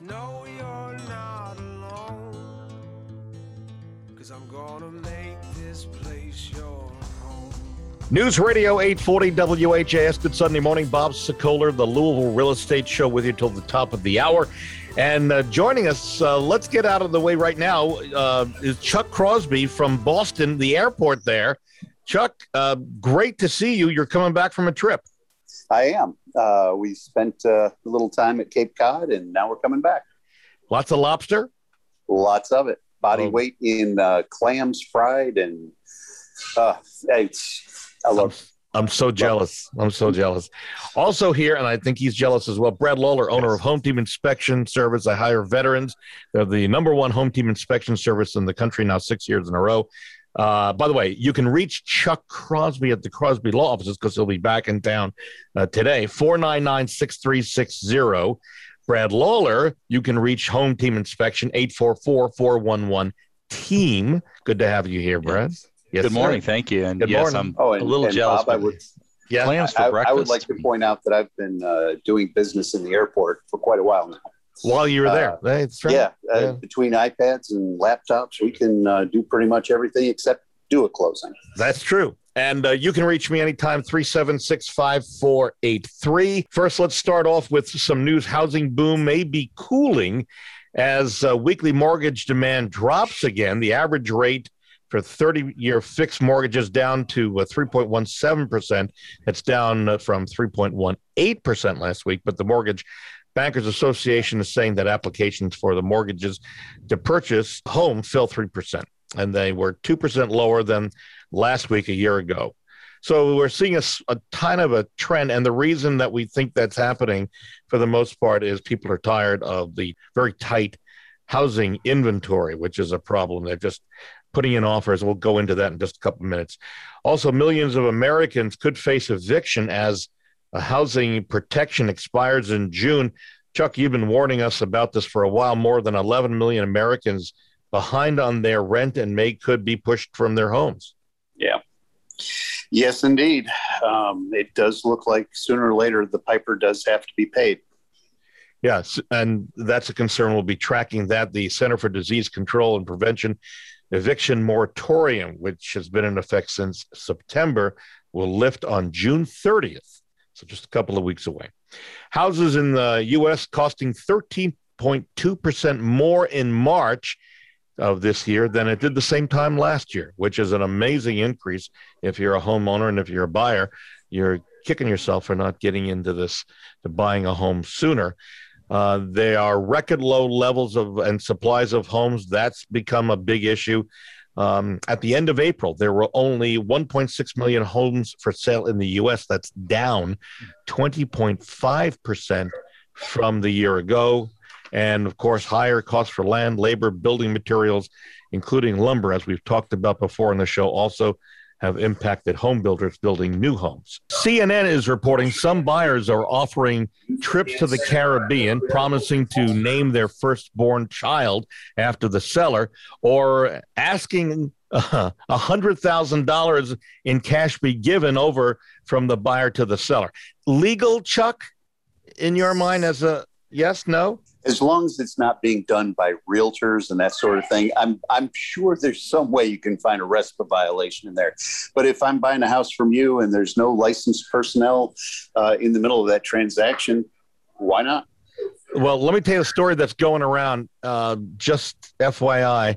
Just know you're not alone. Cause I'm gonna make this place your home. News Radio 840 WHAS. Good Sunday morning. Bob Sokoler, the Louisville Real Estate Show, with you till the top of the hour. And uh, joining us, uh, let's get out of the way right now, uh, is Chuck Crosby from Boston, the airport there. Chuck, uh, great to see you. You're coming back from a trip. I am. Uh, we spent uh, a little time at Cape Cod, and now we're coming back. Lots of lobster? Lots of it. Body Oh. weight in uh, clams fried, and uh, it's, I love. I'm so jealous. I'm so jealous. Also here, and I think he's jealous as well. Brad Lawler, owner of Home Team Inspection Service. I hire veterans. They're the number one home team inspection service in the country now, six years in a row. Uh, by the way, you can reach Chuck Crosby at the Crosby Law Offices because he'll be back in town uh, today. 499 6360. Brad Lawler, you can reach Home Team Inspection 844 411 Team. Good to have you here, Brad. Yes, Good morning. sir. Thank you. And Good yes, morning. I'm Oh, and, a little jealous. Bob, I would, Yeah. plans for I, breakfast. I would like to point out that I've been uh, doing business in the airport for quite a while now. While you were there. Uh, That's right. Yeah, uh, Yeah. between iPads and laptops, we can uh, do pretty much everything except do a closing. That's true. And uh, you can reach me anytime, 376 5483. First, let's start off with some news. Housing boom may be cooling as uh, weekly mortgage demand drops again. The average rate for 30 year fixed mortgages down to uh, 3.17%. That's down uh, from 3.18% last week. But the Mortgage Bankers Association is saying that applications for the mortgages to purchase home fell 3%, and they were 2% lower than last week a year ago. So we're seeing a kind of a trend, and the reason that we think that's happening, for the most part, is people are tired of the very tight housing inventory, which is a problem. They're just putting in offers. We'll go into that in just a couple of minutes. Also, millions of Americans could face eviction as a housing protection expires in June. Chuck, you've been warning us about this for a while. More than 11 million Americans behind on their rent and may could be pushed from their homes. Yeah. Yes, indeed. Um, it does look like sooner or later the piper does have to be paid. Yes, and that's a concern. We'll be tracking that. The Center for Disease Control and Prevention eviction moratorium, which has been in effect since September, will lift on June 30th. So just a couple of weeks away. Houses in the U.S. costing 13.2% more in March of this year than it did the same time last year, which is an amazing increase. If you're a homeowner and if you're a buyer, you're kicking yourself for not getting into this, to buying a home sooner. Uh, they are record low levels of and supplies of homes. That's become a big issue. Um, at the end of April, there were only 1.6 million homes for sale in the U.S. That's down 20.5 percent from the year ago, and of course, higher costs for land, labor, building materials, including lumber, as we've talked about before in the show, also have impacted home builders building new homes. CNN is reporting some buyers are offering trips to the Caribbean, promising to name their firstborn child after the seller, or asking uh, a thousand dollars in cash be given over from the buyer to the seller. Legal, Chuck, in your mind, as a yes, no? As long as it's not being done by realtors and that sort of thing, I'm I'm sure there's some way you can find a RESPA violation in there. But if I'm buying a house from you and there's no licensed personnel uh, in the middle of that transaction, why not? Well, let me tell you a story that's going around. Uh, just FYI,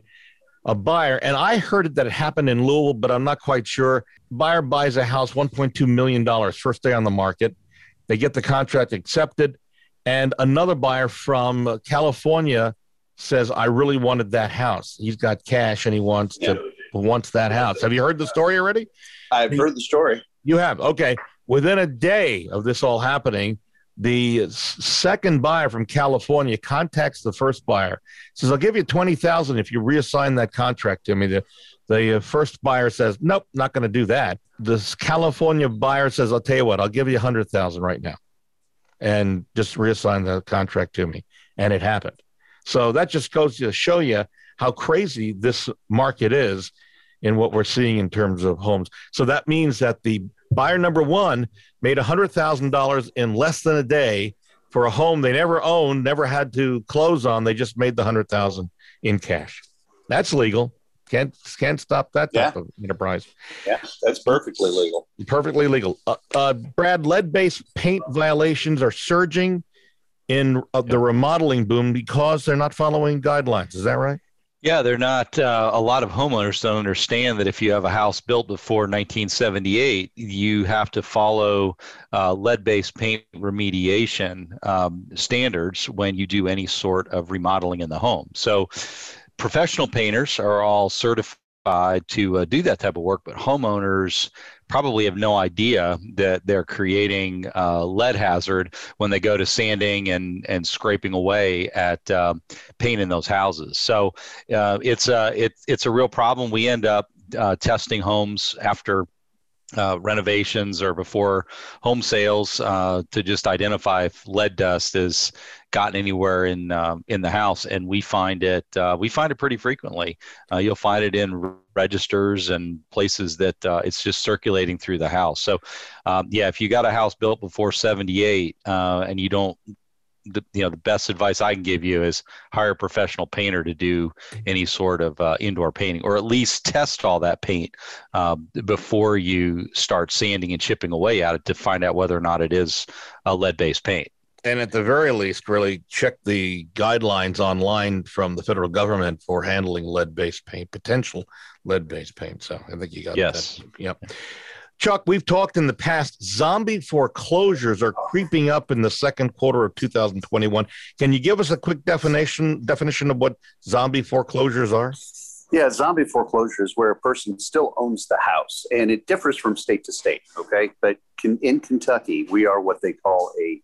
a buyer, and I heard that it happened in Louisville, but I'm not quite sure. Buyer buys a house, 1.2 million dollars, first day on the market. They get the contract accepted, and another buyer from California says, "I really wanted that house. He's got cash, and he wants to wants that house." Have you heard the story already? I've heard the story. You have. Okay. Within a day of this all happening, the second buyer from California contacts the first buyer. Says, "I'll give you twenty thousand if you reassign that contract to me." The the uh, first buyer says, "Nope, not going to do that." This California buyer says, "I'll tell you what, I'll give you a hundred thousand right now, and just reassign the contract to me." And it happened. So that just goes to show you how crazy this market is in what we're seeing in terms of homes. So that means that the buyer number one made $100,000 in less than a day for a home they never owned, never had to close on. They just made the hundred thousand in cash. That's legal. Can't can't stop that type yeah. of enterprise. Yeah, that's perfectly legal. Perfectly legal. Uh, uh, Brad, lead-based paint violations are surging in uh, the remodeling boom because they're not following guidelines. Is that right? Yeah, they're not. Uh, a lot of homeowners don't understand that if you have a house built before 1978, you have to follow uh, lead based paint remediation um, standards when you do any sort of remodeling in the home. So, professional painters are all certified to uh, do that type of work, but homeowners probably have no idea that they're creating a lead hazard when they go to sanding and, and scraping away at uh, paint in those houses. So uh, it's, a, it, it's a real problem. We end up uh, testing homes after uh, renovations or before home sales uh, to just identify if lead dust has gotten anywhere in um, in the house, and we find it uh, we find it pretty frequently. Uh, you'll find it in registers and places that uh, it's just circulating through the house. So, um, yeah, if you got a house built before '78 uh, and you don't the, you know the best advice I can give you is hire a professional painter to do any sort of uh, indoor painting, or at least test all that paint um, before you start sanding and chipping away at it to find out whether or not it is a lead-based paint. And at the very least, really check the guidelines online from the federal government for handling lead-based paint, potential lead-based paint. So I think you got yes. that. Yep. Chuck, we've talked in the past. Zombie foreclosures are creeping up in the second quarter of 2021. Can you give us a quick definition definition of what zombie foreclosures are? Yeah, zombie foreclosure is where a person still owns the house, and it differs from state to state. Okay, but in Kentucky, we are what they call a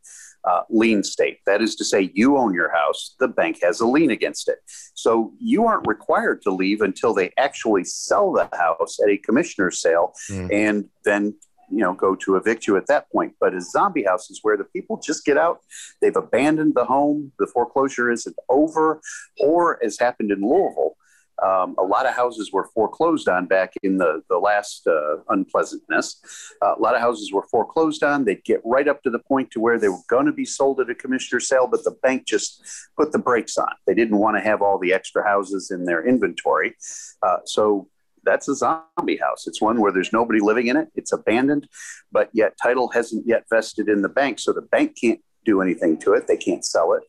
uh, lien state. That is to say, you own your house, the bank has a lien against it. So you aren't required to leave until they actually sell the house at a commissioner's sale mm. and then you know go to evict you at that point but a zombie house is where the people just get out they've abandoned the home the foreclosure isn't over or as happened in louisville um, a lot of houses were foreclosed on back in the, the last uh, unpleasantness. Uh, a lot of houses were foreclosed on. They'd get right up to the point to where they were going to be sold at a commissioner sale, but the bank just put the brakes on. They didn't want to have all the extra houses in their inventory. Uh, so that's a zombie house. It's one where there's nobody living in it. It's abandoned, but yet title hasn't yet vested in the bank. So the bank can't do anything to it. They can't sell it.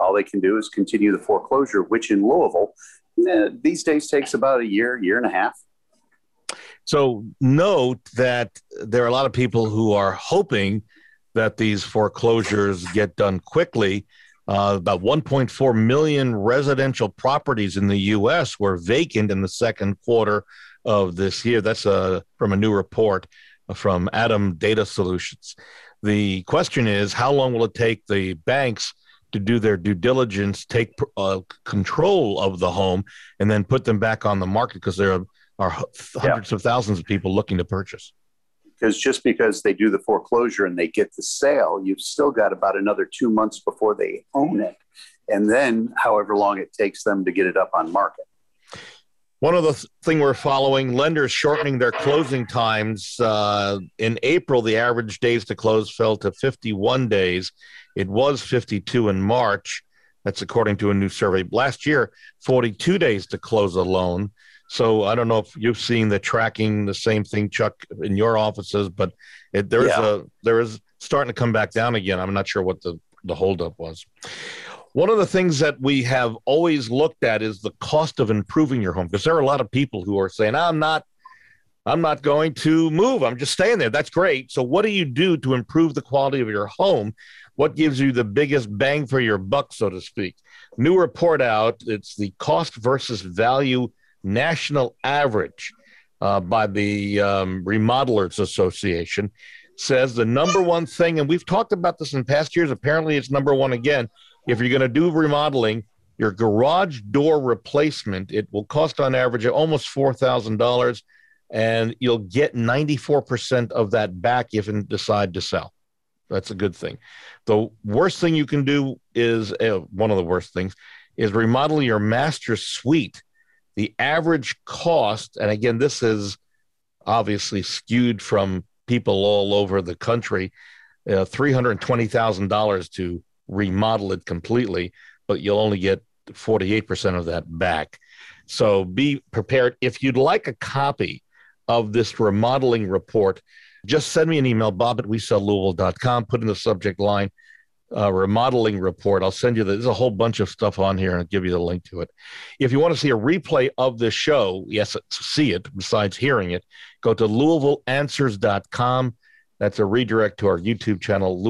All they can do is continue the foreclosure, which in Louisville these days takes about a year, year and a half. So note that there are a lot of people who are hoping that these foreclosures get done quickly. Uh, about 1.4 million residential properties in the U.S. were vacant in the second quarter of this year. That's uh, from a new report from ATTOM Data Solutions. The question is, how long will it take the banks to do their due diligence, take uh, control of the home, and then put them back on the market because there are, hundreds yeah. of thousands of people looking to purchase. Because just because they do the foreclosure and they get the sale, you've still got about another two months before they own it. And then, however long it takes them to get it up on market. One of the th- thing we're following, lenders shortening their closing times. Uh, in April, the average days to close fell to 51 days. It was 52 in March. That's according to a new survey. Last year, 42 days to close a loan. So I don't know if you've seen the tracking the same thing, Chuck, in your offices, but it, there is yeah. a there is starting to come back down again. I'm not sure what the the holdup was. One of the things that we have always looked at is the cost of improving your home because there are a lot of people who are saying, "I'm not I'm not going to move. I'm just staying there. That's great. So, what do you do to improve the quality of your home? what gives you the biggest bang for your buck, so to speak. New report out. It's the cost versus value national average uh, by the um, Remodelers Association. Says the number one thing, and we've talked about this in past years. Apparently, it's number one again. If you're going to do remodeling, your garage door replacement, it will cost on average almost four thousand dollars, and you'll get ninety four percent of that back if you decide to sell. That's a good thing. The worst thing you can do is uh, one of the worst things is remodel your master suite. The average cost, and again, this is obviously skewed from people all over the country, uh, $320,000 to remodel it completely, but you'll only get 48% of that back. So be prepared. If you'd like a copy of this remodeling report, just send me an email, bob at WeSellLouisville.com, put in the subject line uh, remodeling report. I'll send you the, there's a whole bunch of stuff on here and I'll give you the link to it. If you want to see a replay of this show, yes, see it besides hearing it, go to LouisvilleAnswers.com. That's a redirect to our YouTube channel,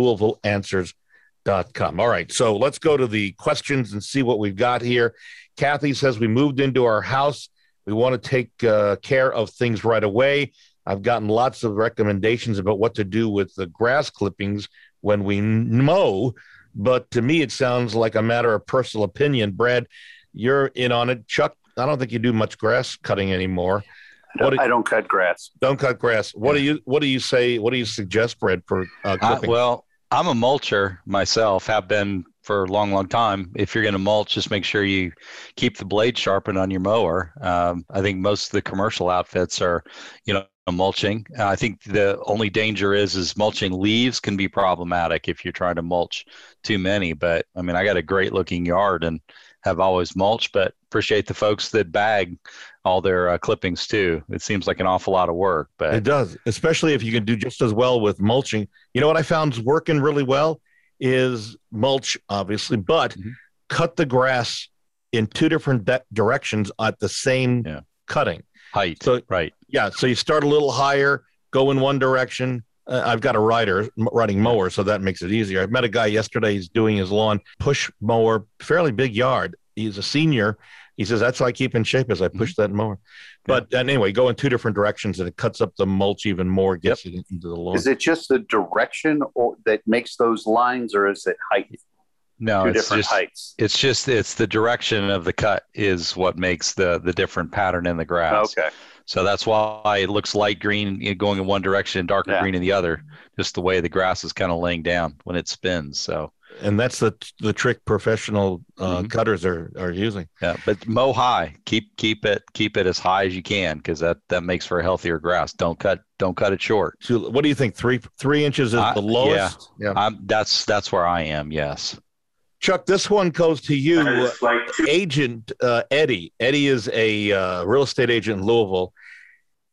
LouisvilleAnswers.com. All right, so let's go to the questions and see what we've got here. Kathy says we moved into our house. We want to take uh, care of things right away. I've gotten lots of recommendations about what to do with the grass clippings when we mow. But to me, it sounds like a matter of personal opinion. Brad, you're in on it. Chuck, I don't think you do much grass cutting anymore. What do, I don't cut grass. Don't cut grass. What yeah. do you What do you say? What do you suggest, Brad, for uh, clipping? Uh, well, I'm a mulcher myself. Have been for a long, long time. If you're going to mulch, just make sure you keep the blade sharpened on your mower. Um, I think most of the commercial outfits are, you know, mulching. Uh, I think the only danger is is mulching leaves can be problematic if you're trying to mulch too many. But I mean, I got a great looking yard and have always mulched, but appreciate the folks that bag all their uh, clippings too. It seems like an awful lot of work, but it does, especially if you can do just as well with mulching. You know what I found's working really well is mulch, obviously, but mm-hmm. cut the grass in two different de- directions at the same yeah. cutting height. So right, yeah. So you start a little higher, go in one direction. Uh, I've got a rider riding mower, so that makes it easier. I met a guy yesterday. He's doing his lawn push mower, fairly big yard. He's a senior. He says that's how I keep in shape as I push mm-hmm. that mower. But anyway, go in two different directions and it cuts up the mulch even more, gets yep. it into the lawn. Is it just the direction or that makes those lines, or is it height? No, Two it's just heights. it's just it's the direction of the cut is what makes the the different pattern in the grass. Okay. So that's why it looks light green going in one direction and darker yeah. green in the other, just the way the grass is kind of laying down when it spins. So and that's the the trick professional uh, mm-hmm. cutters are are using. Yeah, but mow high. Keep keep it keep it as high as you can because that that makes for a healthier grass. Don't cut don't cut it short. So what do you think? Three three inches is the lowest. Yeah, yeah. I'm, that's that's where I am. Yes. Chuck, this one goes to you, like Agent uh, Eddie. Eddie is a uh, real estate agent in Louisville.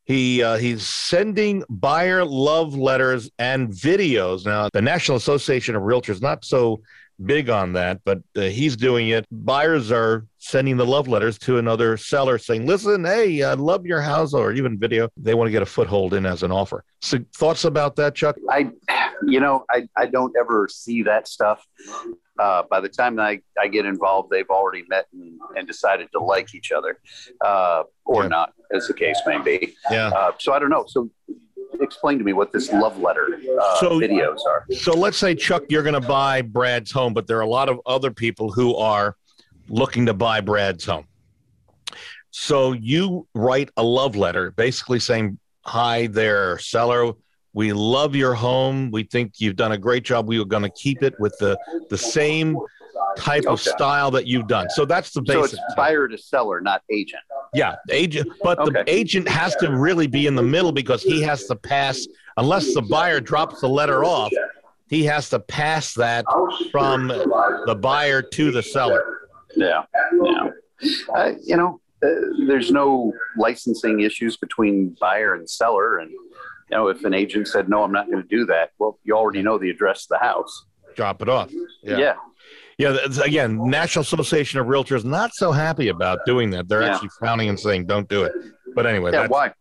He uh, he's sending buyer love letters and videos. Now, the National Association of Realtors not so big on that, but uh, he's doing it. Buyers are sending the love letters to another seller saying, "Listen, hey, I love your house," or even video. They want to get a foothold in as an offer. So, thoughts about that, Chuck? I, you know, I I don't ever see that stuff uh, by the time I, I get involved, they've already met and, and decided to like each other, uh, or yeah. not, as the case may be. Yeah. Uh, so I don't know. So explain to me what this love letter uh, so, videos are. So let's say Chuck, you're going to buy Brad's home, but there are a lot of other people who are looking to buy Brad's home. So you write a love letter, basically saying, "Hi there, seller." We love your home. We think you've done a great job. We are going to keep it with the the same type of style that you've done. So that's the basic. So it's buyer to seller, not agent. Yeah, agent. But okay. the agent has to really be in the middle because he has to pass. Unless the buyer drops the letter off, he has to pass that from the buyer to the seller. Yeah, yeah. Uh, you know, uh, there's no licensing issues between buyer and seller, and you know, if an agent said, no, I'm not going to do that, well, you already know the address of the house. Drop it off. Yeah. Yeah. yeah again, National Association of Realtors not so happy about doing that. They're yeah. actually frowning and saying, don't do it. But anyway, yeah, why?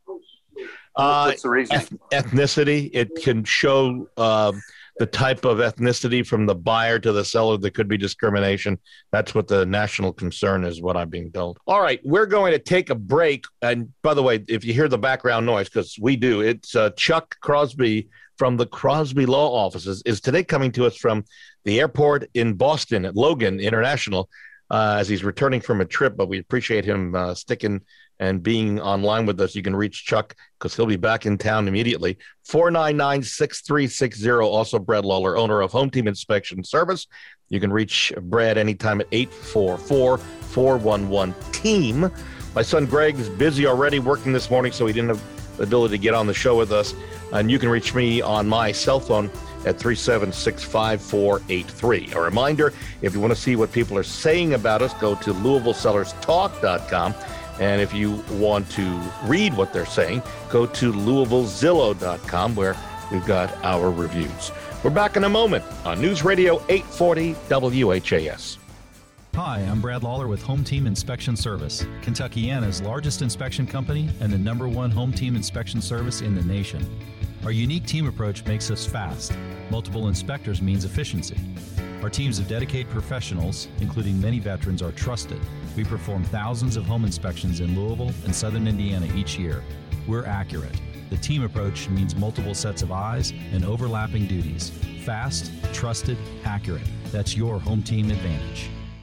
Uh, What's the reason? Eth- ethnicity. It can show uh, the type of ethnicity from the buyer to the seller. There could be discrimination. That's what the national concern is, what I'm being told. All right, we're going to take a break. And by the way, if you hear the background noise, because we do, it's uh, Chuck Crosby from the Crosby Law Offices is today coming to us from the airport in Boston at Logan International uh, as he's returning from a trip. But we appreciate him uh, sticking and being online with us, you can reach Chuck because he'll be back in town immediately. 499 6360. Also, Brad Lawler, owner of Home Team Inspection Service. You can reach Brad anytime at 844 411 Team. My son Greg's busy already working this morning, so he didn't have the ability to get on the show with us. And you can reach me on my cell phone at 376 5483. A reminder if you want to see what people are saying about us, go to LouisvilleSellersTalk.com. And if you want to read what they're saying, go to LouisvilleZillow.com where we've got our reviews. We're back in a moment on News Radio 840 WHAS. Hi, I'm Brad Lawler with Home Team Inspection Service, Kentuckiana's largest inspection company and the number one home team inspection service in the nation. Our unique team approach makes us fast. Multiple inspectors means efficiency. Our teams of dedicated professionals, including many veterans, are trusted. We perform thousands of home inspections in Louisville and southern Indiana each year. We're accurate. The team approach means multiple sets of eyes and overlapping duties. Fast, trusted, accurate. That's your home team advantage.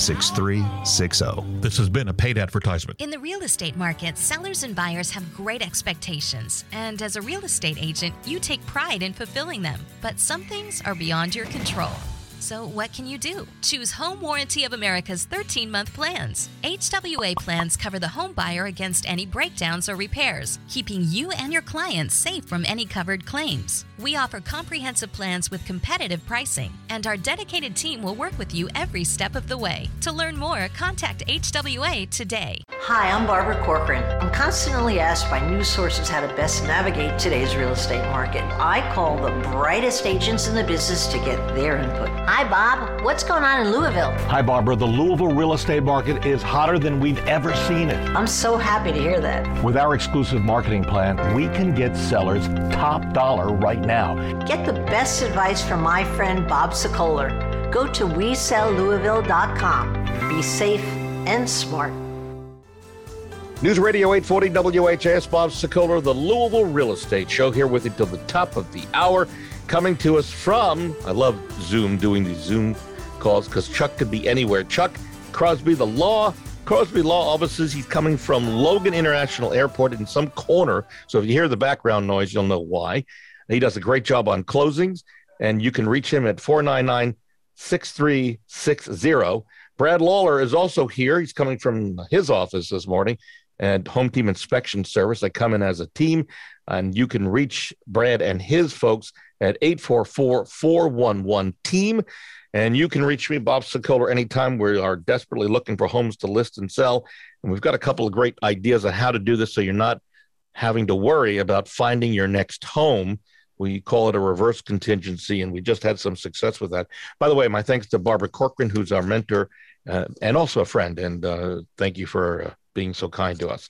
6360. This has been a paid advertisement. In the real estate market, sellers and buyers have great expectations, and as a real estate agent, you take pride in fulfilling them. But some things are beyond your control. So, what can you do? Choose Home Warranty of America's 13 month plans. HWA plans cover the home buyer against any breakdowns or repairs, keeping you and your clients safe from any covered claims. We offer comprehensive plans with competitive pricing, and our dedicated team will work with you every step of the way. To learn more, contact HWA today. Hi, I'm Barbara Corcoran. I'm constantly asked by news sources how to best navigate today's real estate market. I call the brightest agents in the business to get their input. Hi, Bob. What's going on in Louisville? Hi, Barbara. The Louisville real estate market is hotter than we've ever seen it. I'm so happy to hear that. With our exclusive marketing plan, we can get sellers top dollar right now. Get the best advice from my friend Bob Sokoler. Go to WeSellLouisville.com. Be safe and smart. News Radio 840 WHS, Bob Sokoler, the Louisville Real Estate Show, here with you till the top of the hour. Coming to us from, I love Zoom, doing these Zoom calls because Chuck could be anywhere. Chuck Crosby, the law, Crosby Law Offices. He's coming from Logan International Airport in some corner. So if you hear the background noise, you'll know why. He does a great job on closings, and you can reach him at 499 6360. Brad Lawler is also here. He's coming from his office this morning and Home Team Inspection Service. They come in as a team, and you can reach Brad and his folks at 844 411 Team. And you can reach me, Bob Sokoler, anytime. We are desperately looking for homes to list and sell. And we've got a couple of great ideas on how to do this so you're not having to worry about finding your next home. We call it a reverse contingency, and we just had some success with that. By the way, my thanks to Barbara Corcoran, who's our mentor uh, and also a friend. And uh, thank you for uh, being so kind to us.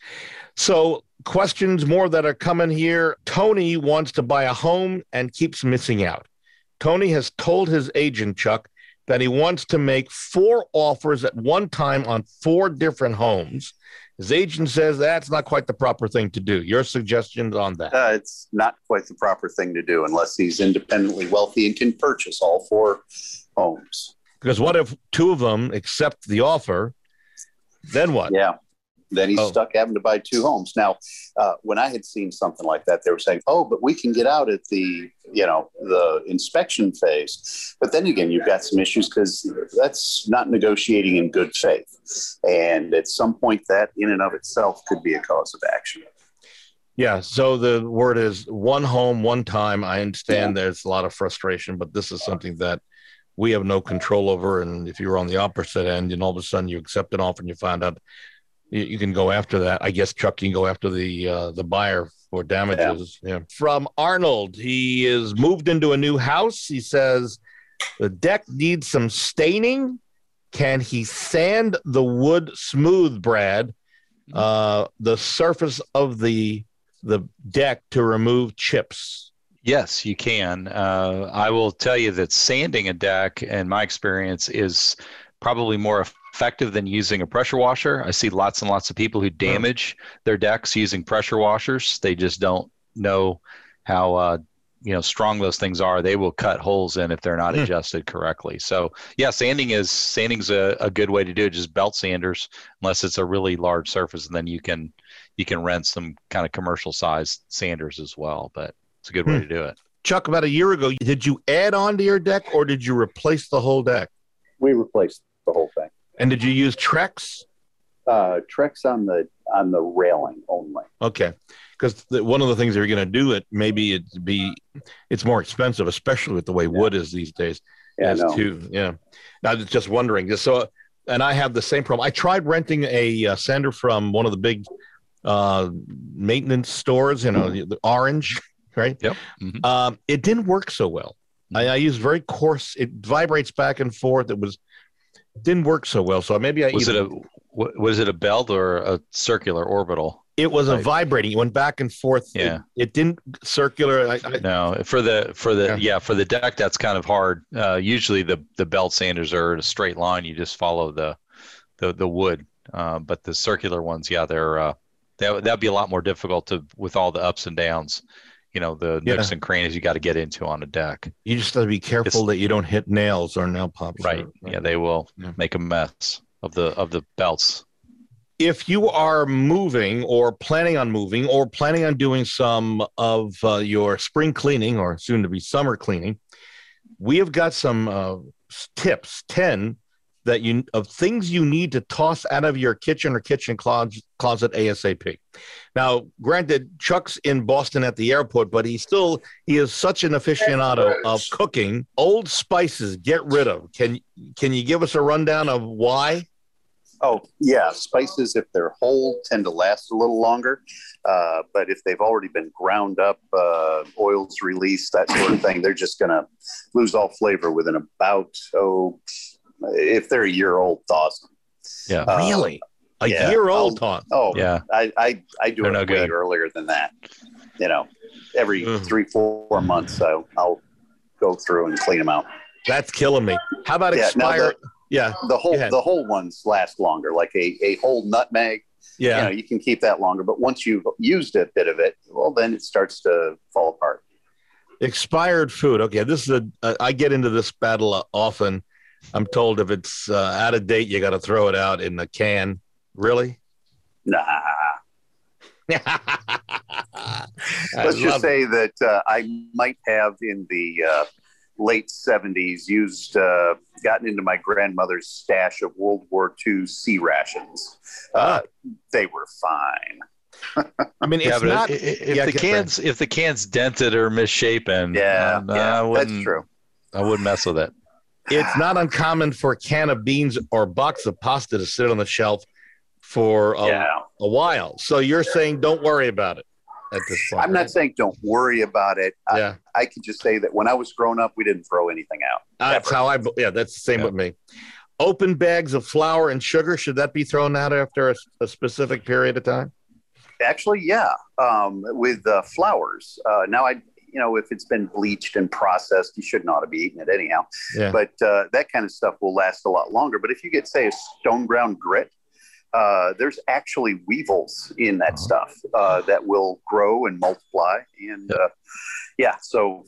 So, questions more that are coming here. Tony wants to buy a home and keeps missing out. Tony has told his agent, Chuck, that he wants to make four offers at one time on four different homes. His agent says that's not quite the proper thing to do. Your suggestions on that? Uh, it's not quite the proper thing to do unless he's independently wealthy and can purchase all four homes. Because what if two of them accept the offer? Then what? Yeah. Then he's Oh. stuck having to buy two homes. Now, uh, when I had seen something like that, they were saying, "Oh, but we can get out at the you know the inspection phase." But then again, you've got some issues because that's not negotiating in good faith, and at some point, that in and of itself could be a cause of action. Yeah. So the word is one home, one time. I understand there's a lot of frustration, but this is something that we have no control over. And if you're on the opposite end and all of a sudden you accept an offer and you find out you, you can go after that, I guess Chuck, you can go after the uh, the buyer for damages. Yeah. From Arnold, he is moved into a new house. He says the deck needs some staining. Can he sand the wood smooth, Brad? Uh, the surface of the the deck to remove chips. Yes, you can. Uh, I will tell you that sanding a deck, in my experience, is probably more effective than using a pressure washer. I see lots and lots of people who damage their decks using pressure washers. They just don't know how uh, you know strong those things are, they will cut holes in if they're not Hmm. adjusted correctly. So yeah, sanding is sanding's a, a good way to do it. Just belt sanders, unless it's a really large surface, and then you can you can rent some kind of commercial sized sanders as well. But it's a good way Hmm. to do it. Chuck, about a year ago, did you add on to your deck or did you replace the whole deck? We replaced the whole thing. And did you use Trex? Uh, Trex on the on the railing only. Okay, because one of the things they're going to do it, maybe it be it's more expensive, especially with the way wood is these days. Yeah, as no. to yeah. I was just wondering. Just so, and I have the same problem. I tried renting a uh, sander from one of the big uh, maintenance stores. You know, the, the Orange, right? Yep. Mhm. Um, it didn't work so well. I, I used very coarse. It vibrates back and forth. It was didn't work so well. So maybe I Was it a was it a belt or a circular orbital? It was a vibrating. It went back and forth. Yeah. It, didn't circular. I, I, No, for the for the Yeah. yeah. for the deck that's kind of hard. Uh, usually the the belt sanders are a straight line. You just follow the the the wood. Uh, but the circular ones, yeah, they're uh, that that'd be a lot more difficult to with all the ups and downs. You know, the Yeah. nooks and crannies you got to get into on a deck. you just have to be careful that you don't hit nails or nail pops. Right. or- Yeah, they will Yeah. make a mess of the of the belts. if you are moving or planning on moving or planning on doing some of uh, your spring cleaning or soon to be summer cleaning, we have got some uh, tips 10 that you of things you need to toss out of your kitchen or kitchen closet, closet ASAP. Now, granted, Chuck's in Boston at the airport, but he still he is such an aficionado of cooking. Old spices, get rid of. Can can you give us a rundown of why? Oh, yeah. Spices, if they're whole, tend to last a little longer. Uh, but if they've already been ground up, uh, oils released, that sort of thing, they're just going to lose all flavor within about, oh, if they're a year old, toss. Yeah. Uh, really? A yeah, year old, I'll- Tom. Oh, Yeah. I, I, I do They're it no way good. earlier than that. You know, every Ugh. three, four months, so I'll go through and clean them out. That's killing me. How about Yeah, now expire? yeah, The whole, the whole ones last longer, like a, a whole nutmeg. yeah. you know you can keep that longer but once you've used a bit of it well then it starts to fall apart Expired food. Okay, this is a. Uh, I get into this battle uh, often. I'm told if it's uh, out of date, you got to throw it out in the can. Really? nah let's just love it. say that uh, i might have in the uh, late 70s used uh, gotten into my grandmother's stash of world war ii C rations uh, they were fine I mean, Yeah, it's not. i- i- if yeah, the get- cans if the cans dented or misshapen, yeah, uh, I that's true I wouldn't mess with it. It's not uncommon for a can of beans or box of pasta to sit on the shelf for a, yeah a while. So you're saying don't worry about it at this point. i'm not saying don't worry about it I, Yeah, I can just say that when i was growing up we didn't throw anything out that's how I. Yeah, that's the same Yeah. with me. Open bags of flour and sugar should that be thrown out after a, a specific period of time? Actually, yeah. Um, with uh, flours. Uh, now, I, you know, if it's been bleached and processed, you shouldn't ought to be eating it anyhow. Yeah. But uh, that kind of stuff will last a lot longer. But if you get, say, a stone ground grit, uh, there's actually weevils in that Uh-huh. stuff uh, that will grow and multiply. And uh, yeah, so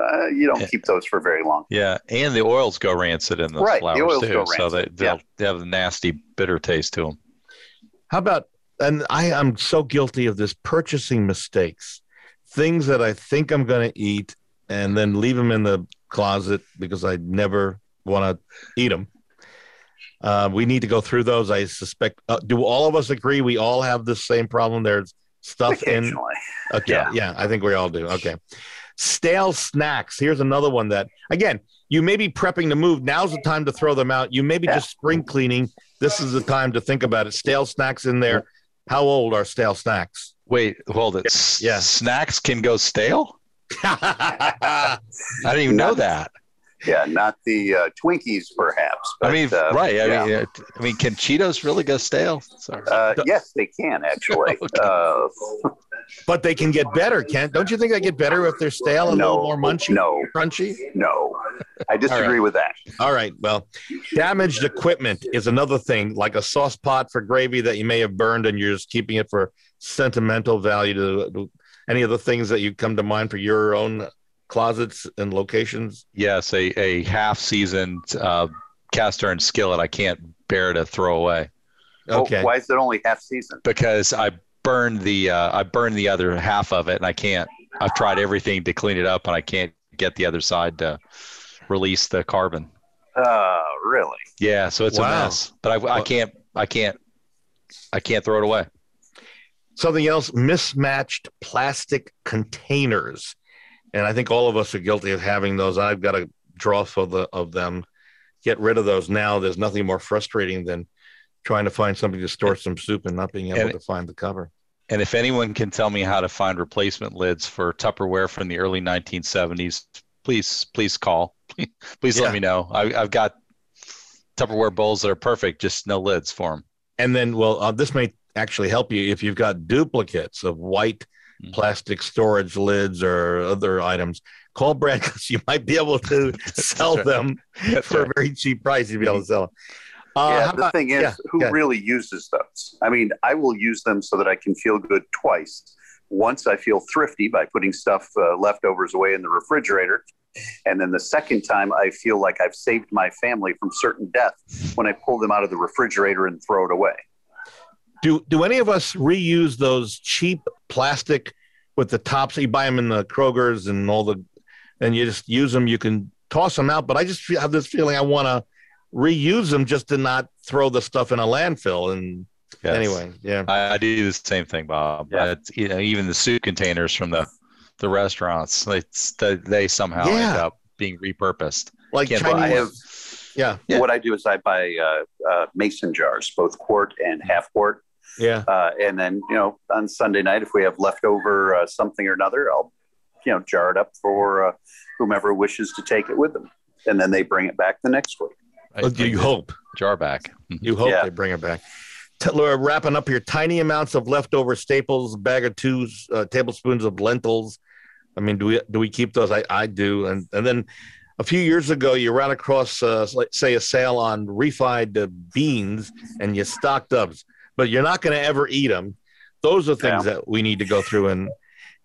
uh, you don't Yeah. keep those for very long. Yeah, and the oils go rancid in the Right, the flours oils too, go so they rancid, they'll they have a nasty bitter taste to them. How about, and I am so guilty of this purchasing mistakes, things that I think I'm going to eat and then leave them in the closet because I never want to eat them. Uh, we need to go through those. I suspect. Uh, do all of us agree we all have the same problem? There's stuff in. Okay. Yeah. Yeah. I think we all do. Okay. Stale snacks. Here's another one that, again, you may be prepping to move. Now's the time to throw them out. You may be Yeah. just spring cleaning. This is the time to think about it. Stale snacks in there. How old are stale snacks? Wait, hold it. Yeah. snacks can go stale. I didn't even know that. Yeah, not the uh, Twinkies, perhaps. I mean, uh, right? I yeah. mean, I mean, can Cheetos really go stale? Sorry. Uh, yes, they can actually. Okay. uh, but they can get better, Kent. Don't you think they get better if they're stale and a no, little more munchy, no, crunchy? no. I disagree with that. All right. Well, damaged equipment is another thing, like a sauce pot for gravy that you may have burned and you're just keeping it for sentimental value to any of the things that you come to mind for your own closets and locations? Yes, a, a half seasoned uh, cast iron skillet I can't bear to throw away. Okay. Well, why is it only half season? Because I burned the uh, I burned the other half of it and I can't. I've tried everything to clean it up and I can't get the other side to release the carbon. Uh, really? Yeah, so it's Wow. a mess. But I, I can't I can't I can't throw it away. Something else mismatched plastic containers. And I think all of us are guilty of having those. I've got a drawer full of, the, of them. Get rid of those now. There's nothing more frustrating than trying to find something to store some soup and not being able And- to find the cover. And if anyone can tell me how to find replacement lids for Tupperware from the early 1970s, please, please call. please Yeah. let me know. I, I've got Tupperware bowls that are perfect, just no lids for them. And then, well, uh, this may actually help you if you've got duplicates of white Mhm. plastic storage lids or other items. Call Brad because you might be able to sell right. them That's for right. a very cheap price. You'd be able to sell them. Uh, yeah, the about- thing is, yeah, who yeah. really uses those? I mean, I will use them so that I can feel good twice. Once I feel thrifty by putting stuff uh, leftovers away in the refrigerator. And then the second time, I feel like I've saved my family from certain death when I pull them out of the refrigerator and throw it away. Do do any of us reuse those cheap plastic with the tops? You buy them in the Kroger's and all the, and you just use them. You can toss them out, but I just feel, have this feeling I want to reuse them just to not throw the stuff in a landfill. And Yes. anyway, yeah, I, I do the same thing, Bob. Yeah. It's, you know, even the soup containers from the the restaurants, it's, they, they somehow Yeah. end up being repurposed. like Can't Chinese. I have yeah, Yeah. what I do is I buy uh, uh, mason jars, both quart and half quart. Yeah. Uh, and then, you know, on Sunday night, if we have leftover uh, something or another, I'll, you know, jar it up for uh, whomever wishes to take it with them. And then they bring it back the next week. Well, you hope. jar back. You hope Yeah. they bring it back. T- Laura, wrapping up here, tiny amounts of leftover staples, bag or two uh, tablespoons of lentils. I mean, do we do we keep those? I, I do. And and then a few years ago, you ran across, uh, like, say, a sale on refried uh, beans, and you stocked up, but you're not going to ever eat them. Those are things that we need to go through. And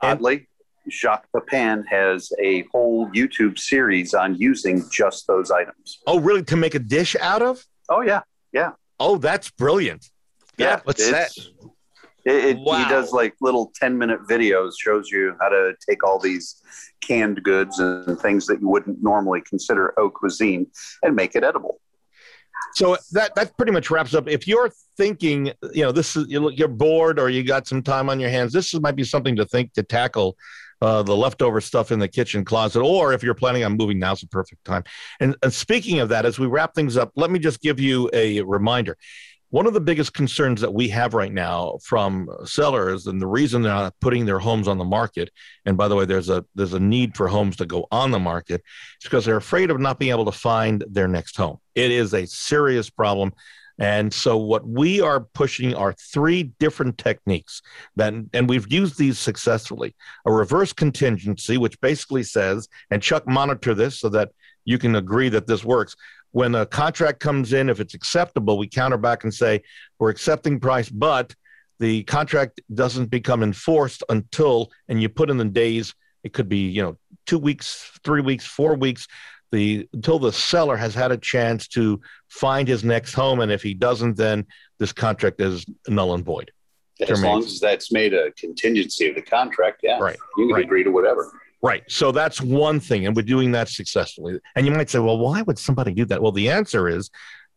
And- Oddly, Jacques Pepin has a whole YouTube series on using just those items. oh, really? To make a dish out of? Oh, yeah. Yeah. Oh, that's brilliant. Yeah. What's it's- It, it, Wow. He does like little 10 minute videos, shows you how to take all these canned goods and things that you wouldn't normally consider haute cuisine and make it edible. So that that pretty much wraps up. If you're thinking, you know, this is you're bored or you got some time on your hands, this might be something to think to tackle. Uh, the leftover stuff in the kitchen closet, or if you're planning on moving, now's the perfect time. And, and speaking of that, as we wrap things up, let me just give you a reminder. One of the biggest concerns that we have right now from sellers, and the reason they're not putting their homes on the market, and by the way, there's a there's a need for homes to go on the market, is because they're afraid of not being able to find their next home. It is a serious problem. And so what we are pushing are three different techniques that and we've used these successfully. A reverse contingency, which basically says, and Chuck monitor this so that you can agree that this works. When a contract comes in, if it's acceptable, we counter back and say, we're accepting price, but the contract doesn't become enforced until, and you put in the days, it could be, you know, two weeks, three weeks, four weeks, the until the seller has had a chance to find his next home. And if he doesn't, then this contract is null and void. As Terminates. long as that's made a contingency of the contract, yeah, Right. you can right. agree to whatever. Right. So that's one thing. And we're doing that successfully. And you might say, well, why would somebody do that? Well, the answer is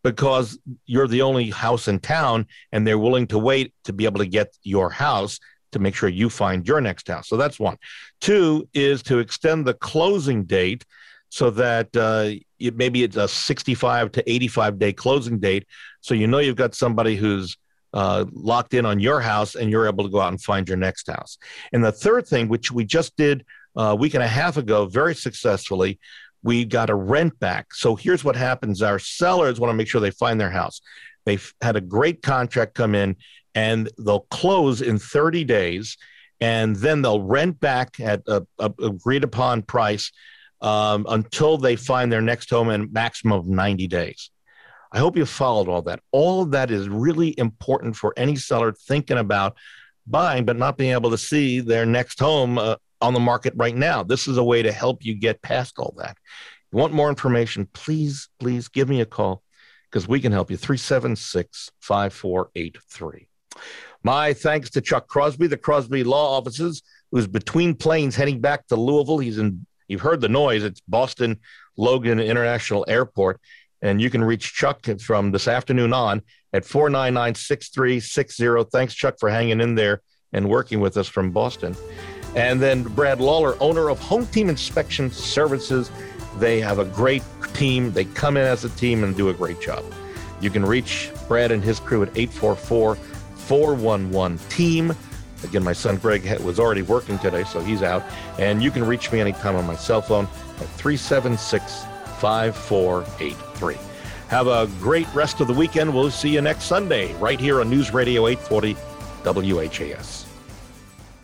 because you're the only house in town and they're willing to wait to be able to get your house to make sure you find your next house. So that's one. Two is to extend the closing date so that uh, it, maybe it's a 65 to 85 day closing date. So you know you've got somebody who's uh, locked in on your house and you're able to go out and find your next house. And the third thing, which we just did a week and a half ago very successfully, we got a rent back. So here's what happens our sellers want to make sure they find their house. They've had a great contract come in and they'll close in 30 days and then they'll rent back at a, a agreed upon price um, until they find their next home in maximum of 90 days. I hope you followed all that. All of that is really important for any seller thinking about buying but not being able to see their next home uh, on the market right now. This is a way to help you get past all that. If you want more information, please, please give me a call because we can help you. 376 5483. My thanks to Chuck Crosby, the Crosby Law Offices, who's between planes heading back to Louisville. He's in, you've heard the noise, it's Boston Logan International Airport. And you can reach Chuck from this afternoon on at 499 6360. Thanks, Chuck, for hanging in there and working with us from Boston. And then Brad Lawler, owner of Home Team Inspection Services. They have a great team. They come in as a team and do a great job. You can reach Brad and his crew at 844 411 TEAM. Again, my son Greg was already working today, so he's out. And you can reach me anytime on my cell phone at 376 5483. Have a great rest of the weekend. We'll see you next Sunday right here on News Radio 840 WHAS.